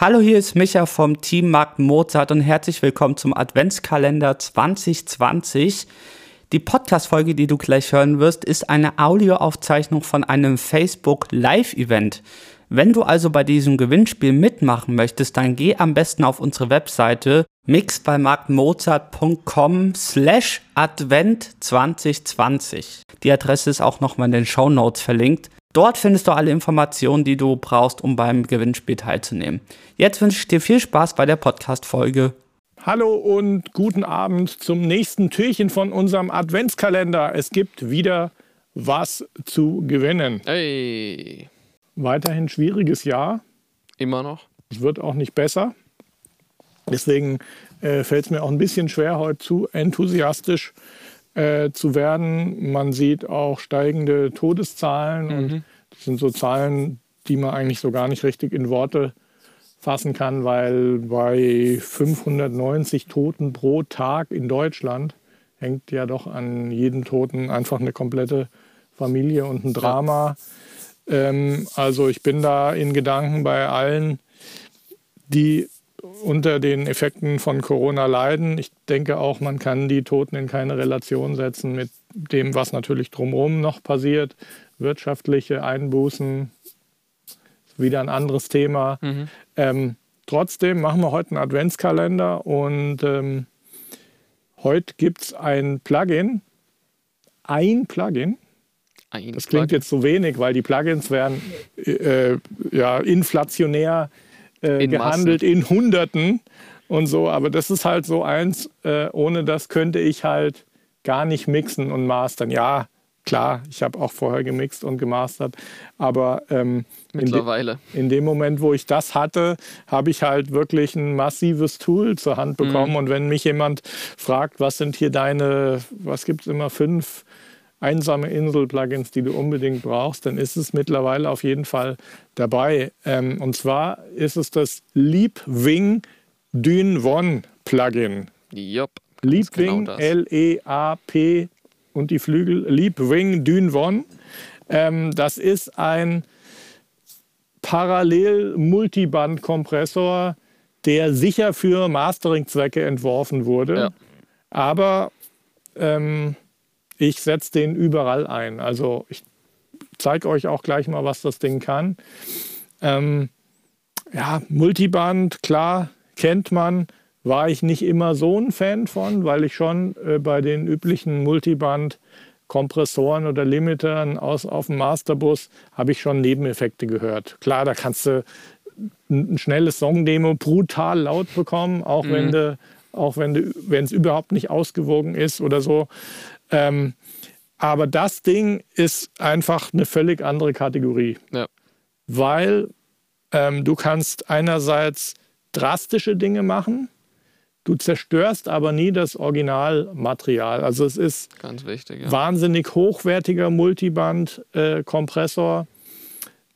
Hallo, hier ist Micha vom Team Markt Mozart und herzlich willkommen zum Adventskalender 2020. Die Podcast-Folge, die du gleich hören wirst, ist eine Audioaufzeichnung von einem Facebook Live-Event. Wenn du also bei diesem Gewinnspiel mitmachen möchtest, dann geh am besten auf unsere Webseite mixbeimarktmozart.com slash advent 2020. Die Adresse ist auch nochmal in den Show Notes verlinkt. Dort findest du alle Informationen, die du brauchst, um beim Gewinnspiel teilzunehmen. Jetzt wünsche ich dir viel Spaß bei der Podcast-Folge. Hallo und guten Abend zum nächsten Türchen von unserem Adventskalender. Es gibt wieder was zu gewinnen. Hey. Weiterhin schwieriges Jahr. Immer noch. Es wird auch nicht besser. Deswegen äh, fällt es mir auch ein bisschen schwer, heute zu enthusiastisch äh, zu werden. Man sieht auch steigende Todeszahlen mhm. und das sind so Zahlen, die man eigentlich so gar nicht richtig in Worte fassen kann, weil bei 590 Toten pro Tag in Deutschland hängt ja doch an jedem Toten einfach eine komplette Familie und ein Drama. Ja. Ähm, also ich bin da in Gedanken bei allen, die unter den Effekten von Corona leiden. Ich denke auch, man kann die Toten in keine Relation setzen mit dem, was natürlich drumherum noch passiert. Wirtschaftliche Einbußen, wieder ein anderes Thema. Mhm. Ähm, trotzdem machen wir heute einen Adventskalender und ähm, heute gibt es ein Plugin. Ein Plugin. Ein das klingt Plugin. jetzt so wenig, weil die Plugins werden äh, ja, inflationär äh, in gehandelt Massen. in Hunderten und so. Aber das ist halt so eins, äh, ohne das könnte ich halt gar nicht mixen und mastern. Ja, klar, ich habe auch vorher gemixt und gemastert, aber ähm, mittlerweile. In, de in, dem Moment, wo ich das hatte, habe ich halt wirklich ein massives Tool zur Hand bekommen. Mhm. Und wenn mich jemand fragt, was sind hier deine, was gibt es immer, fünf einsame Insel-Plugins, die du unbedingt brauchst, dann ist es mittlerweile auf jeden Fall dabei. Ähm, und zwar ist es das Leapwing Dyn One Plugin. Jupp. Leapwing, genau L-E-A-P und die Flügel, Leapwing Dyn One. Ähm, das ist ein Parallel-Multiband-Kompressor, der sicher für Mastering-Zwecke entworfen wurde. Ja. Aber ähm, ich setze den überall ein. Also ich zeige euch auch gleich mal, was das Ding kann. Ähm, ja, Multiband, klar, kennt man. War ich nicht immer so ein Fan von, weil ich schon äh, bei den üblichen Multiband-Kompressoren oder Limitern aus, auf dem Masterbus habe ich schon Nebeneffekte gehört. Klar, da kannst du ein schnelles Songdemo brutal laut bekommen, auch mhm. wenn du auch wenn es überhaupt nicht ausgewogen ist oder so. Ähm, aber das Ding ist einfach eine völlig andere Kategorie. Ja. Weil ähm, du kannst einerseits drastische Dinge machen, du zerstörst aber nie das Originalmaterial. Also es ist Ganz wichtig, ja. wahnsinnig hochwertiger Multiband-Kompressor,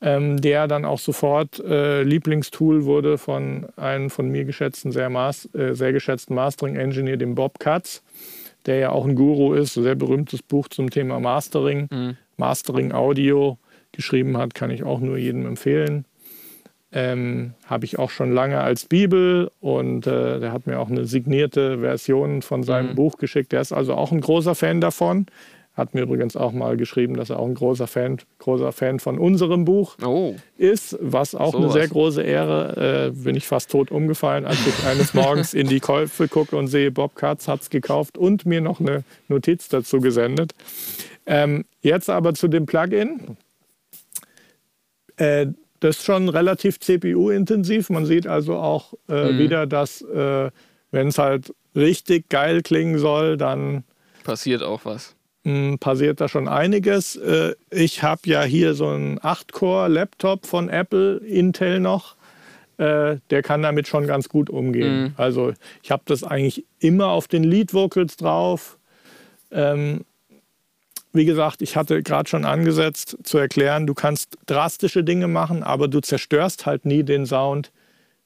äh, ähm, der dann auch sofort äh, Lieblingstool wurde von einem von mir geschätzten, sehr, maß, äh, sehr geschätzten Mastering-Engineer, dem Bob Katz der ja auch ein Guru ist, ein sehr berühmtes Buch zum Thema Mastering, mhm. Mastering Audio geschrieben hat, kann ich auch nur jedem empfehlen. Ähm, Habe ich auch schon lange als Bibel und äh, der hat mir auch eine signierte Version von seinem mhm. Buch geschickt. Der ist also auch ein großer Fan davon. Hat mir übrigens auch mal geschrieben, dass er auch ein großer Fan, großer Fan von unserem Buch oh. ist, was auch so eine was. sehr große Ehre. Äh, bin ich fast tot umgefallen, als ich eines Morgens in die Käufe gucke und sehe, Bob Katz hat es gekauft und mir noch eine Notiz dazu gesendet. Ähm, jetzt aber zu dem Plugin. Äh, das ist schon relativ CPU-intensiv. Man sieht also auch äh, mhm. wieder, dass, äh, wenn es halt richtig geil klingen soll, dann passiert auch was passiert da schon einiges. Äh, ich habe ja hier so einen 8-Core-Laptop von Apple, Intel noch. Äh, der kann damit schon ganz gut umgehen. Mhm. Also ich habe das eigentlich immer auf den Lead-Vocals drauf. Ähm, wie gesagt, ich hatte gerade schon angesetzt zu erklären, du kannst drastische Dinge machen, aber du zerstörst halt nie den Sound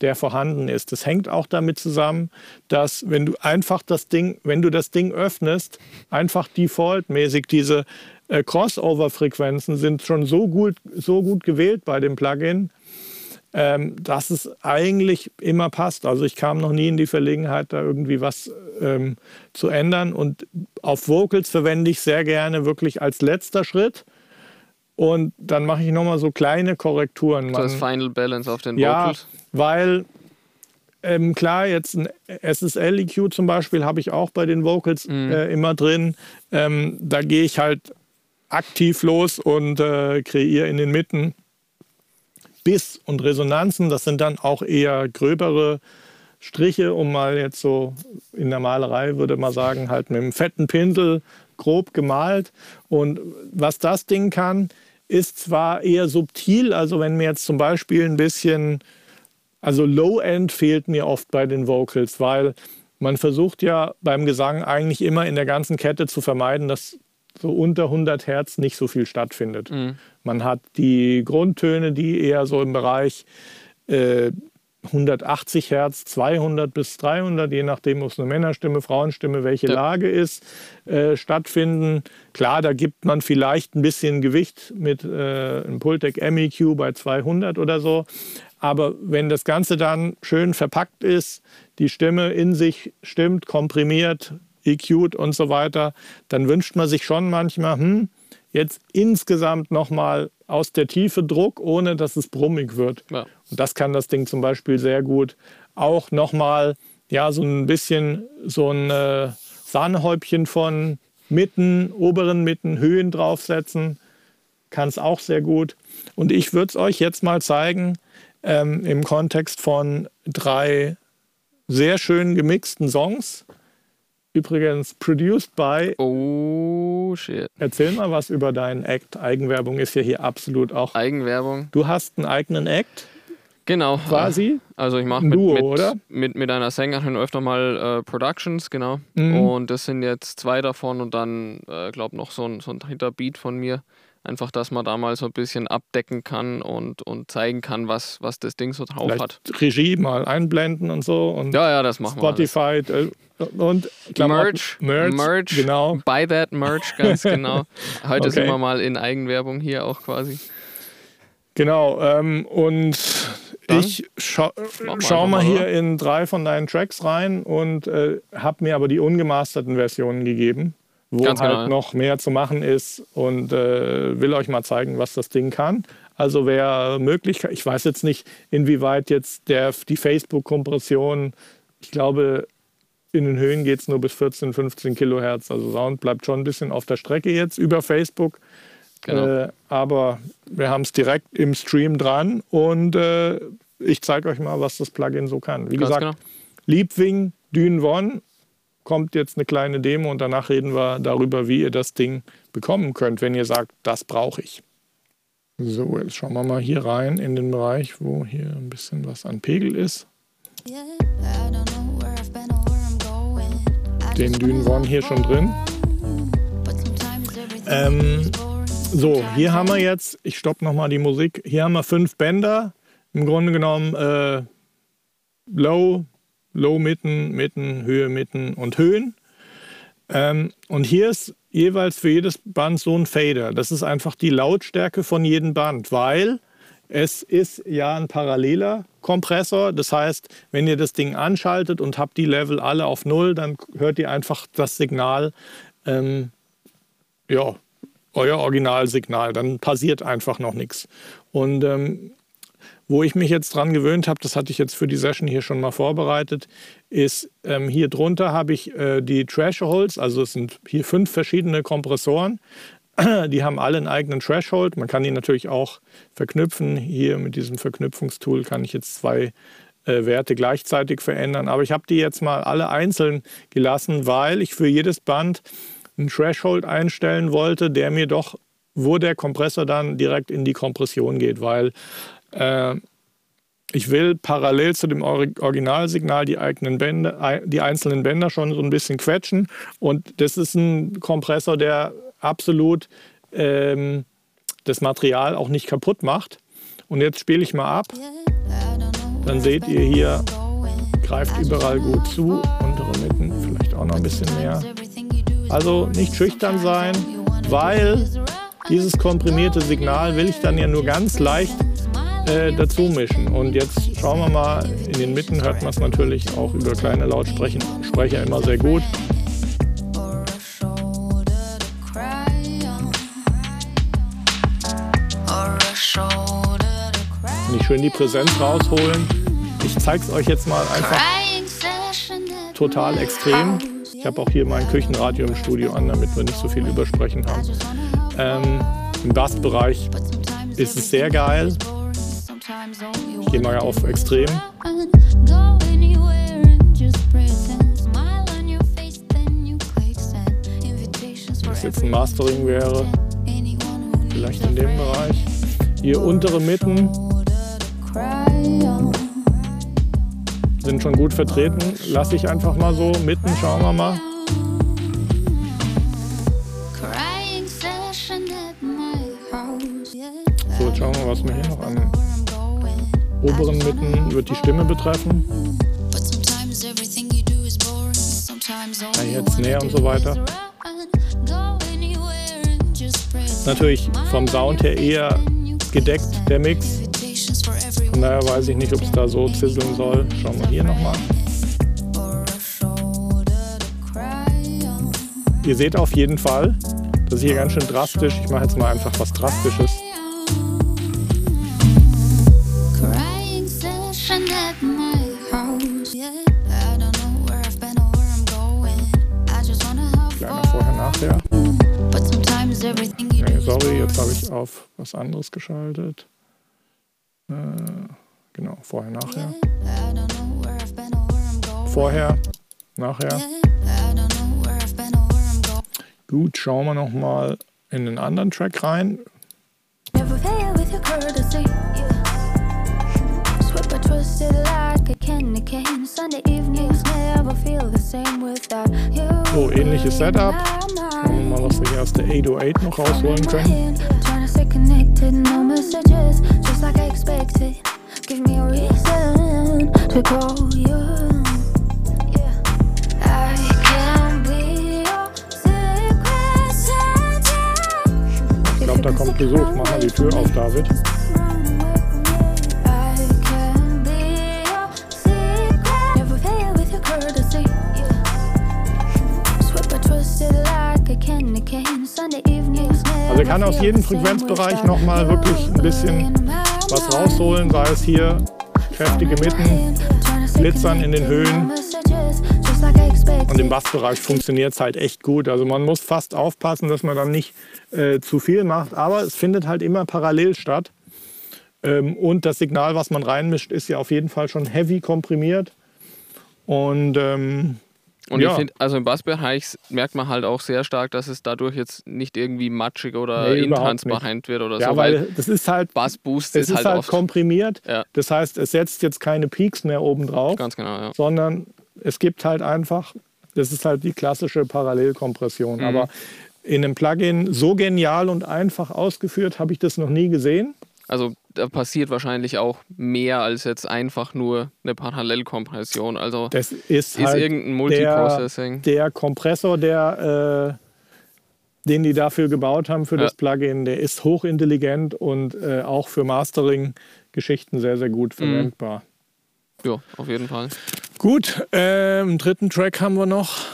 der vorhanden ist. Das hängt auch damit zusammen, dass wenn du einfach das Ding, wenn du das Ding öffnest, einfach defaultmäßig diese äh, Crossover-Frequenzen sind schon so gut, so gut gewählt bei dem Plugin, ähm, dass es eigentlich immer passt. Also ich kam noch nie in die Verlegenheit, da irgendwie was ähm, zu ändern. Und auf Vocals verwende ich sehr gerne wirklich als letzter Schritt. Und dann mache ich nochmal so kleine Korrekturen. Man, das Final Balance auf den Vocals? Ja, weil ähm, klar, jetzt ein SSL-EQ zum Beispiel habe ich auch bei den Vocals mhm. äh, immer drin. Ähm, da gehe ich halt aktiv los und äh, kreiere in den Mitten Biss und Resonanzen. Das sind dann auch eher gröbere Striche, um mal jetzt so in der Malerei würde man sagen, halt mit einem fetten Pinsel grob gemalt. Und was das Ding kann, ist zwar eher subtil, also wenn mir jetzt zum Beispiel ein bisschen, also Low-End fehlt mir oft bei den Vocals, weil man versucht ja beim Gesang eigentlich immer in der ganzen Kette zu vermeiden, dass so unter 100 Hertz nicht so viel stattfindet. Mhm. Man hat die Grundtöne, die eher so im Bereich äh, 180 Hertz, 200 bis 300, je nachdem, ob es eine Männerstimme, Frauenstimme, welche ja. Lage ist, äh, stattfinden. Klar, da gibt man vielleicht ein bisschen Gewicht mit äh, einem Pultec MEQ bei 200 oder so. Aber wenn das Ganze dann schön verpackt ist, die Stimme in sich stimmt, komprimiert, EQ'd und so weiter, dann wünscht man sich schon manchmal, hm, jetzt insgesamt nochmal aus der Tiefe Druck, ohne dass es brummig wird. Ja. Und das kann das Ding zum Beispiel sehr gut. Auch nochmal, ja, so ein bisschen so ein äh, Sahnehäubchen von Mitten, oberen Mitten, Höhen draufsetzen. Kann es auch sehr gut. Und ich würde es euch jetzt mal zeigen ähm, im Kontext von drei sehr schön gemixten Songs. Übrigens produced by. Oh shit. Erzähl mal was über deinen Act. Eigenwerbung ist ja hier absolut auch. Eigenwerbung. Du hast einen eigenen Act. Genau. Quasi. Also ich mache mit, mit, mit, mit, einer Sängerin öfter mal äh, Productions, genau. Mhm. Und das sind jetzt zwei davon und dann, äh, glaube noch so ein, so ein dritter Beat von mir. Einfach, dass man da mal so ein bisschen abdecken kann und, und zeigen kann, was, was das Ding so drauf Vielleicht hat. Regie mal einblenden und so. Und ja, ja, das machen Spotify wir. Spotify und Merch, Merch, Merch, genau. Buy that Merch, ganz genau. Heute okay. sind wir mal in Eigenwerbung hier auch quasi. Genau, ähm, und Dann ich scha schau mal hier oder? in drei von deinen Tracks rein und äh, habe mir aber die ungemasterten Versionen gegeben wo Ganz halt genau. noch mehr zu machen ist und äh, will euch mal zeigen, was das Ding kann. Also wer möglich, ich weiß jetzt nicht, inwieweit jetzt der, die Facebook-Kompression, ich glaube, in den Höhen geht es nur bis 14, 15 Kilohertz. Also Sound bleibt schon ein bisschen auf der Strecke jetzt über Facebook. Genau. Äh, aber wir haben es direkt im Stream dran und äh, ich zeige euch mal, was das Plugin so kann. Wie Ganz gesagt, genau. Liebwing Dune One kommt jetzt eine kleine Demo und danach reden wir darüber, wie ihr das Ding bekommen könnt, wenn ihr sagt, das brauche ich. So, jetzt schauen wir mal hier rein in den Bereich, wo hier ein bisschen was an Pegel ist. Den Dünen waren hier schon drin. Ähm, so, hier haben wir jetzt, ich stoppe nochmal die Musik, hier haben wir fünf Bänder. Im Grunde genommen äh, Low, Low, Mitten, Mitten, Höhe, Mitten und Höhen. Ähm, und hier ist jeweils für jedes Band so ein Fader. Das ist einfach die Lautstärke von jedem Band, weil es ist ja ein paralleler Kompressor. Das heißt, wenn ihr das Ding anschaltet und habt die Level alle auf Null, dann hört ihr einfach das Signal, ähm, ja, euer Originalsignal. Dann passiert einfach noch nichts. Und ähm, wo ich mich jetzt dran gewöhnt habe, das hatte ich jetzt für die Session hier schon mal vorbereitet, ist ähm, hier drunter habe ich äh, die Thresholds, also es sind hier fünf verschiedene Kompressoren. Die haben alle einen eigenen Threshold. Man kann die natürlich auch verknüpfen. Hier mit diesem Verknüpfungstool kann ich jetzt zwei äh, Werte gleichzeitig verändern. Aber ich habe die jetzt mal alle einzeln gelassen, weil ich für jedes Band einen Threshold einstellen wollte, der mir doch, wo der Kompressor dann direkt in die Kompression geht, weil äh, ich will parallel zu dem Originalsignal die, eigenen Bänder, die einzelnen Bänder schon so ein bisschen quetschen. Und das ist ein Kompressor, der absolut ähm, das Material auch nicht kaputt macht. Und jetzt spiele ich mal ab. Dann seht ihr hier, greift überall gut zu. Untere Mitten vielleicht auch noch ein bisschen mehr. Also nicht schüchtern sein, weil dieses komprimierte Signal will ich dann ja nur ganz leicht äh, dazu mischen. Und jetzt schauen wir mal, in den Mitten hört man es natürlich auch über kleine Lautsprecher immer sehr gut. Nicht schön die Präsenz rausholen. Ich zeige es euch jetzt mal einfach total extrem. Ich habe auch hier mein Küchenradio im Studio an, damit wir nicht so viel übersprechen haben. Ähm, Im Bassbereich ist es sehr geil. Ich gehe mal auf extrem. Wenn es jetzt ein Mastering wäre, vielleicht in dem Bereich. Hier untere Mitten sind schon gut vertreten. Lasse ich einfach mal so. Mitten schauen wir mal. So, jetzt schauen wir mal, was wir hier noch an oberen Mitten wird die Stimme betreffen. Ja, jetzt näher und so weiter. Natürlich vom Sound her eher gedeckt, der Mix. Von daher weiß ich nicht, ob es da so zisseln soll. Schauen wir hier nochmal. Ihr seht auf jeden Fall, das ist hier ganz schön drastisch. Ich mache jetzt mal einfach was Drastisches. Kleiner Vorher-Nachher. Nee, sorry, jetzt habe ich auf was anderes geschaltet. Äh, genau, vorher, nachher. Vorher, nachher. Gut, schauen wir noch mal in den anderen Track rein. So, ähnliches Setup. Schauen wir mal, was wir hier aus der 808 noch rausholen können. Give me a reason to call you. Ich glaube, da kommt Besuch. Mach mal die Tür auf, David. Also kann aus jedem Frequenzbereich nochmal wirklich ein bisschen was rausholen, sei es hier kräftige Mitten, Glitzern in den Höhen. Und im Bassbereich funktioniert es halt echt gut. Also man muss fast aufpassen, dass man dann nicht äh, zu viel macht. Aber es findet halt immer parallel statt. Ähm, und das Signal, was man reinmischt, ist ja auf jeden Fall schon heavy komprimiert. Und ähm, und ja. ich finde, also im Bassbereich merkt man halt auch sehr stark, dass es dadurch jetzt nicht irgendwie matschig oder nee, intransparent wird oder ja, so. Weil das ist halt Bassboost es ist, halt, halt komprimiert. Ja. Das heißt, es setzt jetzt keine Peaks mehr oben drauf. Ganz genau, ja. Sondern es gibt halt einfach, das ist halt die klassische Parallelkompression. Mhm. Aber in einem Plugin so genial und einfach ausgeführt habe ich das noch nie gesehen. Also da passiert wahrscheinlich auch mehr als jetzt einfach nur eine Parallelkompression. Also das ist, ist halt irgendein Multiprocessing. Der, der Kompressor, der, äh, den die dafür gebaut haben für ja. das Plugin, der ist hochintelligent und äh, auch für Mastering-Geschichten sehr, sehr gut mhm. verwendbar. Ja, auf jeden Fall. Gut, äh, einen dritten Track haben wir noch.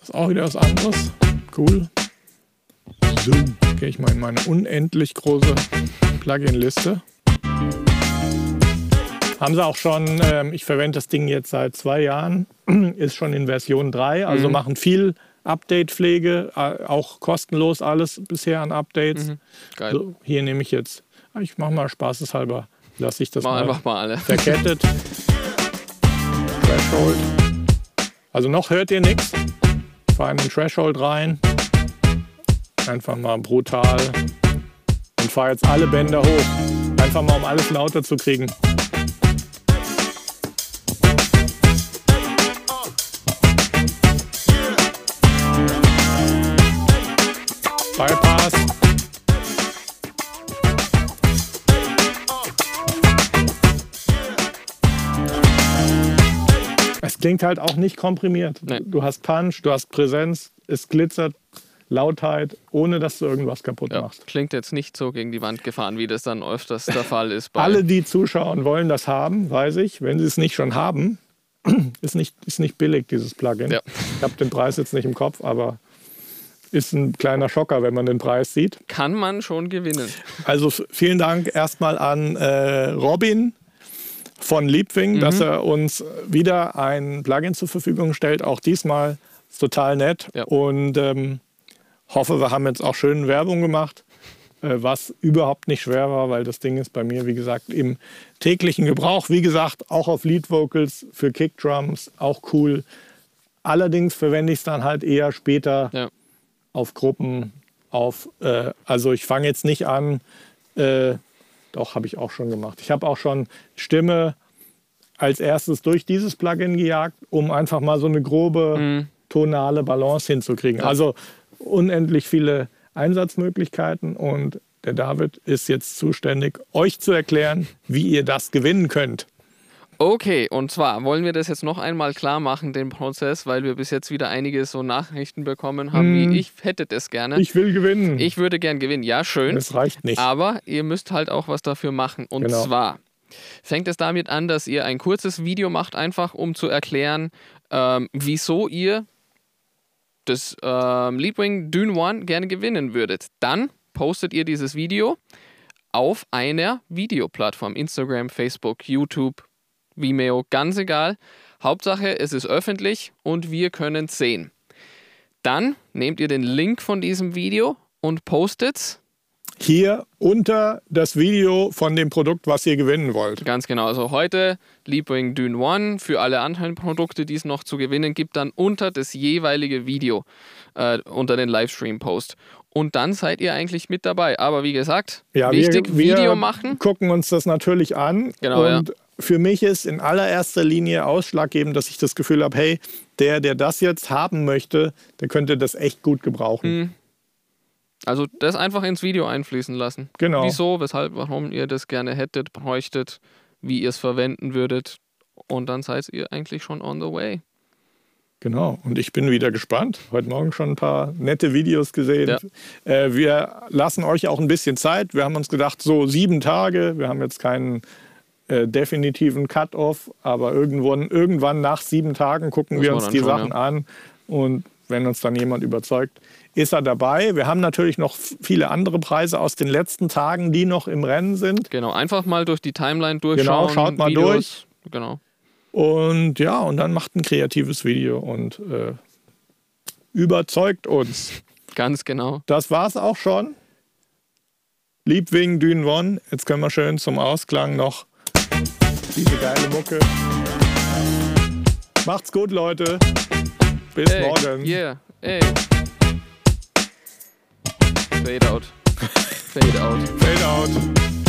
Das ist auch wieder was anderes. Cool. So, gehe ich mal in meine unendlich große Plugin-Liste. Haben sie auch schon, äh, ich verwende das Ding jetzt seit zwei Jahren, ist schon in Version 3, also mhm. machen viel Update-Pflege, auch kostenlos alles bisher an Updates. Mhm. Geil. So, hier nehme ich jetzt, ah, ich mache mal spaßeshalber, lasse ich das Mach mal, einfach mal alle. verkettet. Threshold. Also noch hört ihr nichts. Fahre in den Threshold rein. Einfach mal brutal. Und fahre jetzt alle Bänder hoch. Einfach mal, um alles lauter zu kriegen. Bypass. Es klingt halt auch nicht komprimiert. Nee. Du hast Punch, du hast Präsenz, es glitzert Lautheit, ohne dass du irgendwas kaputt ja, machst. Klingt jetzt nicht so gegen die Wand gefahren, wie das dann öfters der Fall ist. Alle, die zuschauen, wollen das haben, weiß ich. Wenn sie es nicht schon haben, ist nicht, ist nicht billig, dieses Plugin. Ja. Ich habe den Preis jetzt nicht im Kopf, aber ist ein kleiner Schocker, wenn man den Preis sieht. Kann man schon gewinnen. Also vielen Dank erstmal an äh, Robin von Liebwing, mhm. dass er uns wieder ein Plugin zur Verfügung stellt. Auch diesmal ist total nett. Ja. Und ähm, hoffe, wir haben jetzt auch schön Werbung gemacht, äh, was überhaupt nicht schwer war, weil das Ding ist bei mir, wie gesagt, im täglichen Gebrauch. Wie gesagt, auch auf Lead Vocals für Kickdrums, auch cool. Allerdings verwende ich es dann halt eher später ja. auf Gruppen, auf, äh, also ich fange jetzt nicht an, äh, doch, habe ich auch schon gemacht. Ich habe auch schon Stimme als erstes durch dieses Plugin gejagt, um einfach mal so eine grobe mhm. tonale Balance hinzukriegen. Ja. Also unendlich viele Einsatzmöglichkeiten und der David ist jetzt zuständig, euch zu erklären, wie ihr das gewinnen könnt. Okay, und zwar wollen wir das jetzt noch einmal klar machen, den Prozess, weil wir bis jetzt wieder einige so Nachrichten bekommen haben, hm. wie ich hätte das gerne. Ich will gewinnen. Ich würde gern gewinnen. Ja, schön. Das reicht nicht. Aber ihr müsst halt auch was dafür machen. Und genau. zwar fängt es damit an, dass ihr ein kurzes Video macht, einfach um zu erklären, ähm, wieso ihr das ähm, Leadwing Dune One gerne gewinnen würdet. Dann postet ihr dieses Video auf einer Videoplattform. Instagram, Facebook, YouTube, Vimeo, ganz egal. Hauptsache, es ist öffentlich und wir können es sehen. Dann nehmt ihr den Link von diesem Video und postet es hier unter das Video von dem Produkt, was ihr gewinnen wollt. Ganz genau. Also heute Leapwing Dune One. Für alle anderen Produkte, die es noch zu gewinnen gibt, dann unter das jeweilige Video, äh, unter den Livestream-Post. Und dann seid ihr eigentlich mit dabei. Aber wie gesagt, ja, wichtig, wir, wir Video machen. gucken uns das natürlich an. Genau, und ja für mich ist in allererster Linie ausschlaggebend, dass ich das Gefühl habe, hey, der, der das jetzt haben möchte, der könnte das echt gut gebrauchen. Mhm. Also das einfach ins Video einfließen lassen. Genau. Wieso, weshalb, warum ihr das gerne hättet, bräuchtet, wie ihr es verwenden würdet. Und dann seid ihr eigentlich schon on the way. Genau, und ich bin wieder gespannt. Heute Morgen schon ein paar nette Videos gesehen. Ja. Äh, wir lassen euch auch ein bisschen Zeit. Wir haben uns gedacht, so sieben Tage. Wir haben jetzt keinen äh, definitiven Cut-off, aber irgendwann, irgendwann nach sieben Tagen gucken Muss wir uns die Sachen ja. an und wenn uns dann jemand überzeugt, ist er dabei. Wir haben natürlich noch viele andere Preise aus den letzten Tagen, die noch im Rennen sind. Genau, einfach mal durch die Timeline durchschauen. Genau, schaut mal Videos. durch. Genau. Und ja, und dann macht ein kreatives Video und äh, überzeugt uns. Ganz genau. Das war's auch schon. Liebwing Dune One. Jetzt können wir schön zum Ausklang noch diese geile Mucke. Macht's gut, Leute. Bis hey, morgen. Yeah, ey. Fade out. Fade out. Fade out.